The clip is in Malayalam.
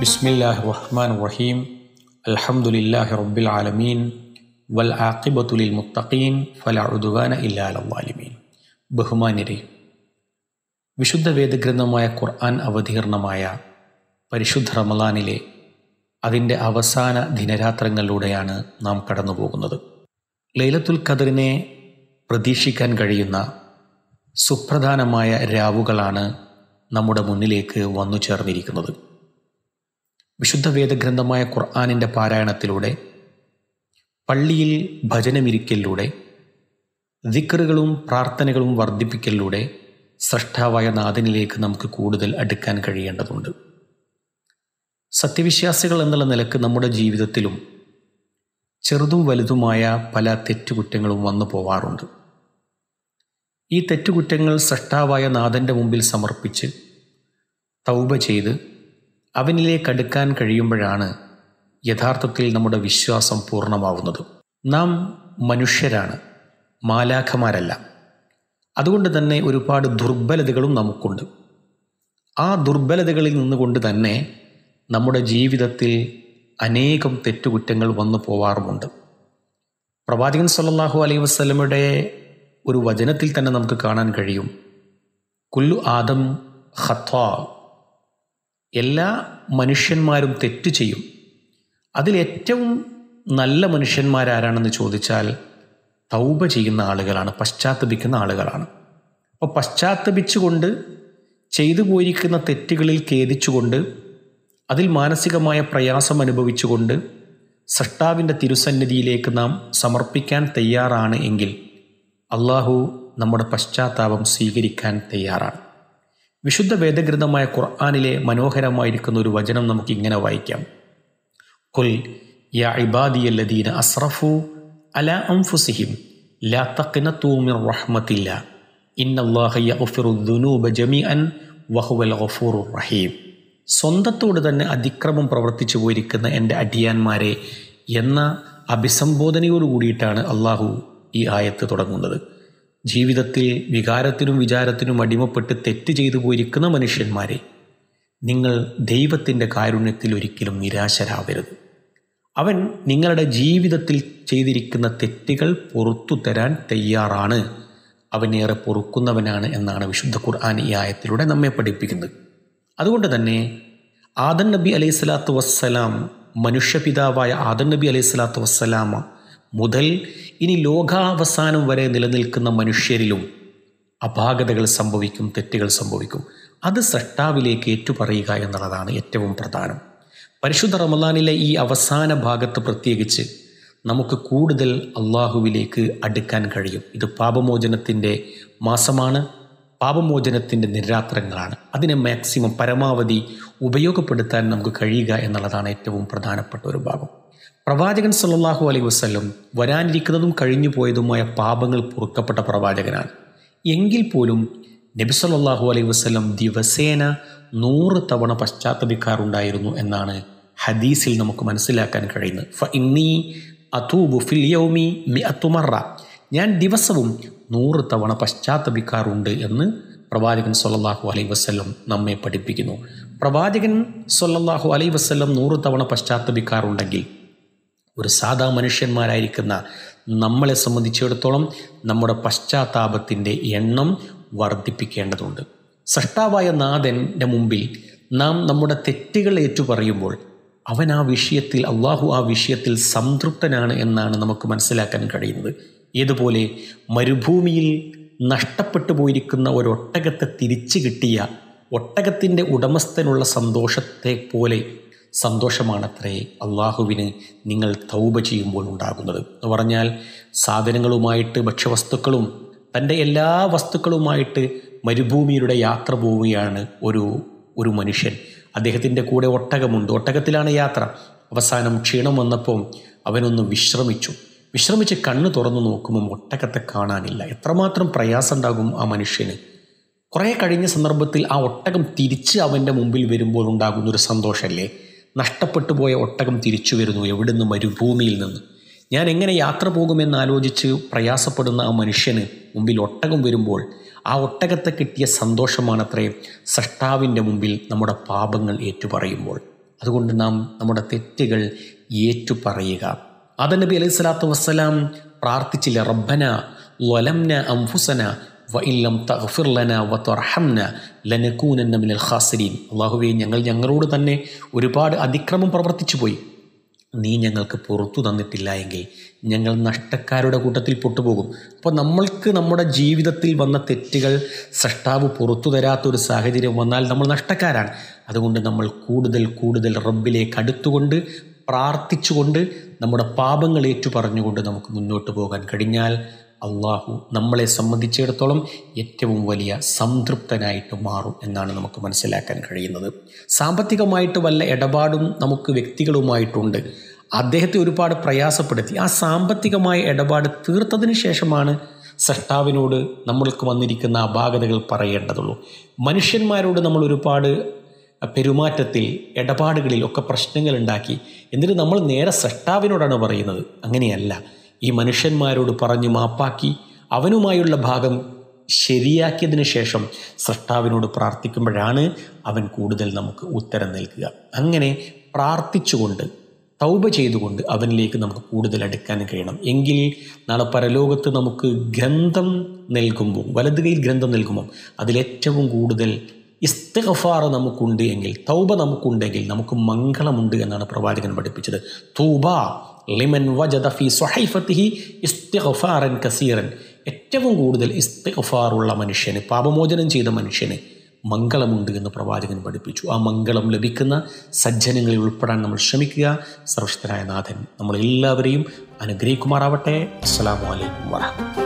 ബിസ്മില്ലാഹി റഹ്മാൻ റഹീം അൽഹംദുലില്ലാഹി റബ്ബിൽ ആലമീൻ. വൽ ആക്കിബത്തുലിൽ മുത്തഖീൻ. ഫല ഉദുവാന ഇല്ലാലിമീൻ ബഹുമാനിരി വിശുദ്ധ വേദഗ്രന്ഥമായ ഖുർആൻ അവതീർണമായ പരിശുദ്ധ റമലാനിലെ അതിന്റെ അവസാന ദിനരാത്രങ്ങളിലൂടെയാണ് നാം കടന്നു പോകുന്നത് ലൈലത്തുൽ ഖദറിനെ പ്രതീക്ഷിക്കാൻ കഴിയുന്ന സുപ്രധാനമായ രാവുകളാണ് നമ്മുടെ മുന്നിലേക്ക് വന്നു ചേർന്നിരിക്കുന്നത് വിശുദ്ധ വേദഗ്രന്ഥമായ ഖുർആാനിന്റെ പാരായണത്തിലൂടെ പള്ളിയിൽ ഭജനമിരിക്കലിലൂടെ ദിക്കറുകളും പ്രാർത്ഥനകളും വർദ്ധിപ്പിക്കലിലൂടെ സൃഷ്ടാവായ നാഥനിലേക്ക് നമുക്ക് കൂടുതൽ അടുക്കാൻ കഴിയേണ്ടതുണ്ട്. സത്യവിശ്വാസികൾ എന്നുള്ള നിലയ്ക്ക് നമ്മുടെ ജീവിതത്തിലും ചെറുതും വലുതുമായ പല തെറ്റുകുറ്റങ്ങളും വന്നു പോവാറുണ്ട്. ഈ തെറ്റുകുറ്റങ്ങൾ സൃഷ്ടാവായ നാഥന്റെ മുമ്പിൽ സമർപ്പിച്ച് തൗബ ചെയ്ത് അവനിലേക്ക് അടുക്കാൻ കഴിയുമ്പോഴാണ് യഥാർത്ഥത്തിൽ നമ്മുടെ വിശ്വാസം പൂർണമാവുന്നത്. നാം മനുഷ്യരാണ് മാലാഖമാരല്ല. അതുകൊണ്ട് തന്നെ ഒരുപാട് ദുർബലതകളും നമുക്കുണ്ട്. ആ ദുർബലതകളിൽ നിന്നുകൊണ്ട് തന്നെ നമ്മുടെ ജീവിതത്തിൽ അനേകം തെറ്റുകുറ്റങ്ങൾ വന്നു പോവാറുമുണ്ട്. പ്രവാചകൻ സല്ലാഹു അലൈഹി വസ്ലമയുടെ ഒരു വചനത്തിൽ തന്നെ നമുക്ക് കാണാൻ കഴിയും. കുല്ലു ആദം ഖത്വാ എല്ലാ മനുഷ്യന്മാരും തെറ്റ് ചെയ്യും. അതിലേറ്റവും നല്ല മനുഷ്യന്മാരാരാണെന്ന് ചോദിച്ചാൽ തൗബ ചെയ്യുന്ന ആളുകളാണ് പശ്ചാത്തപിക്കുന്ന ആളുകളാണ്. അപ്പോൾ പശ്ചാത്തപിച്ചുകൊണ്ട് ചെയ്തു പോയിരിക്കുന്ന തെറ്റുകളിൽ ഖേദിച്ചുകൊണ്ട് അതിൽ മാനസികമായ പ്രയാസം അനുഭവിച്ചുകൊണ്ട് സൃഷ്ടാവിന്റെ തിരുസന്നിധിയിലേക്ക് നാം സമർപ്പിക്കാൻ തയ്യാറാണ് എങ്കിൽ അള്ളാഹു നമ്മുടെ പശ്ചാത്താപം സ്വീകരിക്കാൻ തയ്യാറാണ്. വിശുദ്ധ വേദഗ്രന്ഥമായ ഖുർആാനിലെ മനോഹരമായിരിക്കുന്ന ഒരു വചനം നമുക്ക് ഇങ്ങനെ വായിക്കാം. കുൽ യാ ഇബാദിയല്ലദീന അസ്റഫു അല അംഫുസിഹിം ലാ തഖ്നതു മിർ റഹ്മത്തില്ല. ഇന്നല്ലാഹ യഗ്ഫിറു ദുനൂബ ജമീഅൻ വഹുവൽ ഗഫൂറുർ റഹീം. സ്വന്തത്തോട് തന്നെ അതിക്രമം പ്രവർത്തിച്ചു പോയിരിക്കുന്ന എന്റെ അടിയാന്മാരെ എന്ന അഭിസംബോധനയോട് കൂടിയിട്ടാണ് അള്ളാഹു ഈ ആയത്ത് തുടങ്ങുന്നത്. ജീവിതത്തിൽ വികാരത്തിനും വിചാരത്തിനും അടിമപ്പെട്ട് തെറ്റ് ചെയ്തു പോയിരിക്കുന്ന മനുഷ്യന്മാരെ നിങ്ങൾ ദൈവത്തിന്റെ കാരുണ്യത്തിൽ ഒരിക്കലും നിരാശരാവരുത്. അവൻ നിങ്ങളുടെ ജീവിതത്തിൽ ചെയ്തിരിക്കുന്ന തെറ്റുകൾ പുറത്തു തരാൻ തയ്യാറാണ്. അവനേറെ പൊറുക്കുന്നവനാണ് എന്നാണ് വിശുദ്ധ ഖുർആൻ ഈ ആയത്തിലൂടെ നമ്മെ പഠിപ്പിക്കുന്നത്. അതുകൊണ്ട് തന്നെ ആദൻ നബി അലൈഹി സ്വലാത്തു വസ്സലാം മനുഷ്യപിതാവായ ആദൻ നബി അലൈഹി സ്വലാത്തു വസ്സലാമ മുതൽ ഇനി ലോകാവസാനം വരെ നിലനിൽക്കുന്ന മനുഷ്യരിലും അപാകതകൾ സംഭവിക്കും തെറ്റുകൾ സംഭവിക്കും. അത് സൃഷ്ടാവിലേക്ക് ഏറ്റുപറയുക എന്നുള്ളതാണ് ഏറ്റവും പ്രധാനം. പരിശുദ്ധ റമദാനിലെ ഈ അവസാന ഭാഗത്ത് പ്രത്യേകിച്ച് നമുക്ക് കൂടുതൽ അള്ളാഹുവിലേക്ക് അടുക്കാൻ കഴിയും. ഇത് പാപമോചനത്തിന്റെ മാസമാണ്. പാപമോചനത്തിന്റെ നിരാത്രങ്ങളാണ്. അതിനെ മാക്സിമം പരമാവധി ഉപയോഗപ്പെടുത്താൻ നമുക്ക് കഴിയുക എന്നുള്ളതാണ് ഏറ്റവും പ്രധാനപ്പെട്ട ഒരു ഭാഗം. പ്രവാചകൻ സല്ലാഹു അലൈഹി വസ്ല്ലം വരാനിരിക്കുന്നതും കഴിഞ്ഞു പോയതുമായ പാപങ്ങൾ പൊറുക്കപ്പെട്ട പ്രവാചകനാണ്. എങ്കിൽ പോലും നബി സല്ലാഹു അലൈഹി വസ്ലം ദിവസേന നൂറ് തവണ പശ്ചാത്തപിക്കാറുണ്ടായിരുന്നു എന്നാണ് ഹദീസിൽ നമുക്ക് മനസ്സിലാക്കാൻ കഴിയുന്നത്. ഫ ഇന്നി അതൂബു ഫിൽ യൗമി മി അത്തുമറ ഞാൻ ദിവസവും നൂറ് തവണ പശ്ചാത്തപിക്കാറുണ്ട് എന്ന് പ്രവാചകൻ സൊല്ലാഹു അലൈ വസ്ല്ലം നമ്മെ പഠിപ്പിക്കുന്നു. പ്രവാചകൻ സൊല്ലാഹു അലൈ വസ്ല്ലം നൂറ് തവണ പശ്ചാത്തപിക്കാറുണ്ടെങ്കിൽ ഒരു സാധാ മനുഷ്യന്മാരായിരിക്കുന്ന നമ്മളെ സംബന്ധിച്ചിടത്തോളം നമ്മുടെ പശ്ചാത്താപത്തിന്റെ എണ്ണം വർദ്ധിപ്പിക്കേണ്ടതുണ്ട്. സൃഷ്ടാവായ നാഥന്റെ മുമ്പിൽ നാം നമ്മുടെ തെറ്റുകൾ ഏറ്റുപറയുമ്പോൾ അവൻ ആ വിഷയത്തിൽ അള്ളാഹു ആ വിഷയത്തിൽ സംതൃപ്തനാണ് എന്നാണ് നമുക്ക് മനസ്സിലാക്കാൻ കഴിയുന്നത്. ഏതുപോലെ മരുഭൂമിയിൽ നഷ്ടപ്പെട്ടു പോയിരിക്കുന്ന ഒരൊട്ടകത്തെ തിരിച്ചു കിട്ടിയ ഒട്ടകത്തിന്റെ ഉടമസ്ഥനുള്ള സന്തോഷത്തെ പോലെ സന്തോഷമാണത്രേ അള്ളാഹുവിന് നിങ്ങൾ തൗബ ചെയ്യുമ്പോൾ ഉണ്ടാകുന്നത്. എന്ന് പറഞ്ഞാൽ സാധനങ്ങളുമായിട്ട് ഭക്ഷ്യവസ്തുക്കളും തന്റെ എല്ലാ വസ്തുക്കളുമായിട്ട് മരുഭൂമിയിലൂടെ യാത്ര പോവുകയാണ് ഒരു ഒരു മനുഷ്യൻ. അദ്ദേഹത്തിന്റെ കൂടെ ഒട്ടകമുണ്ട്. ഒട്ടകത്തിലാണ് യാത്ര. അവസാനം ക്ഷീണം വന്നപ്പോൾ അവനൊന്ന് വിശ്രമിച്ചു. വിശ്രമിച്ച് കണ്ണ് തുറന്നു നോക്കുമ്പോൾ ഒട്ടകത്തെ കാണാനില്ല. എത്രമാത്രം പ്രയാസം ഉണ്ടാകും ആ മനുഷ്യന്. കുറേ കഴിഞ്ഞ സന്ദർഭത്തിൽ ആ ഒട്ടകം തിരിച്ച് അവന്റെ മുമ്പിൽ വരുമ്പോൾ ഉണ്ടാകുന്ന ഒരു സന്തോഷമല്ലേ നഷ്ടപ്പെട്ടു പോയ ഒട്ടകം തിരിച്ചു വരുന്നു എവിടുന്ന് മരുഭൂമിയിൽ നിന്ന്. ഞാൻ എങ്ങനെ യാത്ര പോകുമെന്ന് ആലോചിച്ച് പ്രയാസപ്പെടുന്ന ആ മനുഷ്യന് മുമ്പിൽ ഒട്ടകം വരുമ്പോൾ ആ ഒട്ടകത്തെ കിട്ടിയ സന്തോഷമാണത്രേ സൃഷ്ടാവിന്റെ മുമ്പിൽ നമ്മുടെ പാപങ്ങൾ ഏറ്റുപറയുമ്പോൾ. അതുകൊണ്ട് നാം നമ്മുടെ തെറ്റുകൾ ഏറ്റുപറയുക. ആദ നബി അലൈഹി സ്വലാത്തു വസ്സലാം പ്രാർത്ഥിച്ചില്ല റബ്ബന വലംന അംഫുസന വഇല്ലം തഗ്ഫിർ ലന വതർഹംന ലനകൂനന്ന മിനൽ ഖാസിരീൻ. അല്ലാഹുവേ ഞങ്ങൾ ഞങ്ങളോട് തന്നെ ഒരുപാട് അതിക്രമം പ്രവർത്തിച്ചു പോയി. നീ ഞങ്ങൾക്ക് പുറത്തു തന്നിട്ടില്ല എങ്കിൽ ഞങ്ങൾ നഷ്ടക്കാരുടെ കൂട്ടത്തിൽ പൊട്ടുപോകും. അപ്പോൾ നമ്മൾക്ക് നമ്മുടെ ജീവിതത്തിൽ വന്ന തെറ്റുകൾ സൃഷ്ടാവ് പുറത്തു തരാത്ത ഒരു സാഹചര്യം വന്നാൽ നമ്മൾ നഷ്ടക്കാരാണ്. അതുകൊണ്ട് നമ്മൾ കൂടുതൽ കൂടുതൽ റബ്ബിലേക്ക് അടുത്തുകൊണ്ട് പ്രാർത്ഥിച്ചുകൊണ്ട് നമ്മുടെ പാപങ്ങൾ ഏറ്റുപറഞ്ഞുകൊണ്ട് നമുക്ക് മുന്നോട്ട് പോകാൻ കഴിഞ്ഞാൽ അള്ളാഹു നമ്മളെ സംബന്ധിച്ചിടത്തോളം ഏറ്റവും വലിയ സംതൃപ്തനായിട്ട് മാറും എന്നാണ് നമുക്ക് മനസ്സിലാക്കാൻ കഴിയുന്നത്. സാമ്പത്തികമായിട്ട് വല്ല ഇടപാടും നമുക്ക് വ്യക്തികളുമായിട്ടുണ്ട്. അദ്ദേഹത്തെ ഒരുപാട് പ്രയാസപ്പെടുത്തി. ആ സാമ്പത്തികമായ ഇടപാട് തീർത്തതിന് ശേഷമാണ് സൃഷ്ടാവിനോട് നമ്മൾക്ക് വന്നിരിക്കുന്ന അപാകതകൾ പറയേണ്ടതുള്ളൂ. മനുഷ്യന്മാരോട് നമ്മൾ ഒരുപാട് പെരുമാറ്റത്തിൽ ഇടപാടുകളിൽ ഒക്കെ പ്രശ്നങ്ങൾ ഉണ്ടാക്കി എന്നിട്ട് നമ്മൾ നേരെ സൃഷ്ടാവിനോടാണ് പറയുന്നത്. അങ്ങനെയല്ല. ഈ മനുഷ്യന്മാരോട് പറഞ്ഞു മാപ്പാക്കി അവനുമായുള്ള ഭാഗം ശരിയാക്കിയതിന് ശേഷം സൃഷ്ടാവിനോട് പ്രാർത്ഥിക്കുമ്പോഴാണ് അവൻ കൂടുതൽ നമുക്ക് ഉത്തരം നൽകുക. അങ്ങനെ പ്രാർത്ഥിച്ചുകൊണ്ട് തൗബ ചെയ്തുകൊണ്ട് അവനിലേക്ക് നമുക്ക് കൂടുതൽ അടുക്കാൻ കഴിയണം. എങ്കിൽ നാളെ പരലോകത്ത് നമുക്ക് ഗ്രന്ഥം നൽകുമ്പോൾ വലത് കൈയിൽ ഗ്രന്ഥം നൽകുമ്പോൾ അതിലേറ്റവും കൂടുതൽ ഇസ്തഗഫാർ നമുക്കുണ്ട് എങ്കിൽ തൗബ നമുക്കുണ്ടെങ്കിൽ നമുക്ക് മംഗളമുണ്ട് എന്നാണ് പ്രവാചകൻ പഠിപ്പിച്ചത്. തൂബ ലിമൻ വജദ ഫി സ്വഹൈഫത്തിഹി ഇസ്തിഗ്ഫാറൻ കസീറൻ. ഏറ്റവും കൂടുതൽ ഇസ്തിഗ്ഫാറുള്ള മനുഷ്യന് പാപമോചനം ചെയ്ത മനുഷ്യന് മംഗളമുണ്ട് എന്ന് പ്രവാചകൻ പഠിപ്പിച്ചു. ആ മംഗളം ലഭിക്കുന്ന സജ്ജനങ്ങളിൽ ഉൾപ്പെടാൻ നമ്മൾ ശ്രമിക്കുക. സർവശക്തനായ നാഥൻ നമ്മളെല്ലാവരെയും അനുഗ്രഹിക്കുമാറാവട്ടെ. അസ്സാം വലൈക്കും വറഹ്മത്തുള്ളാഹി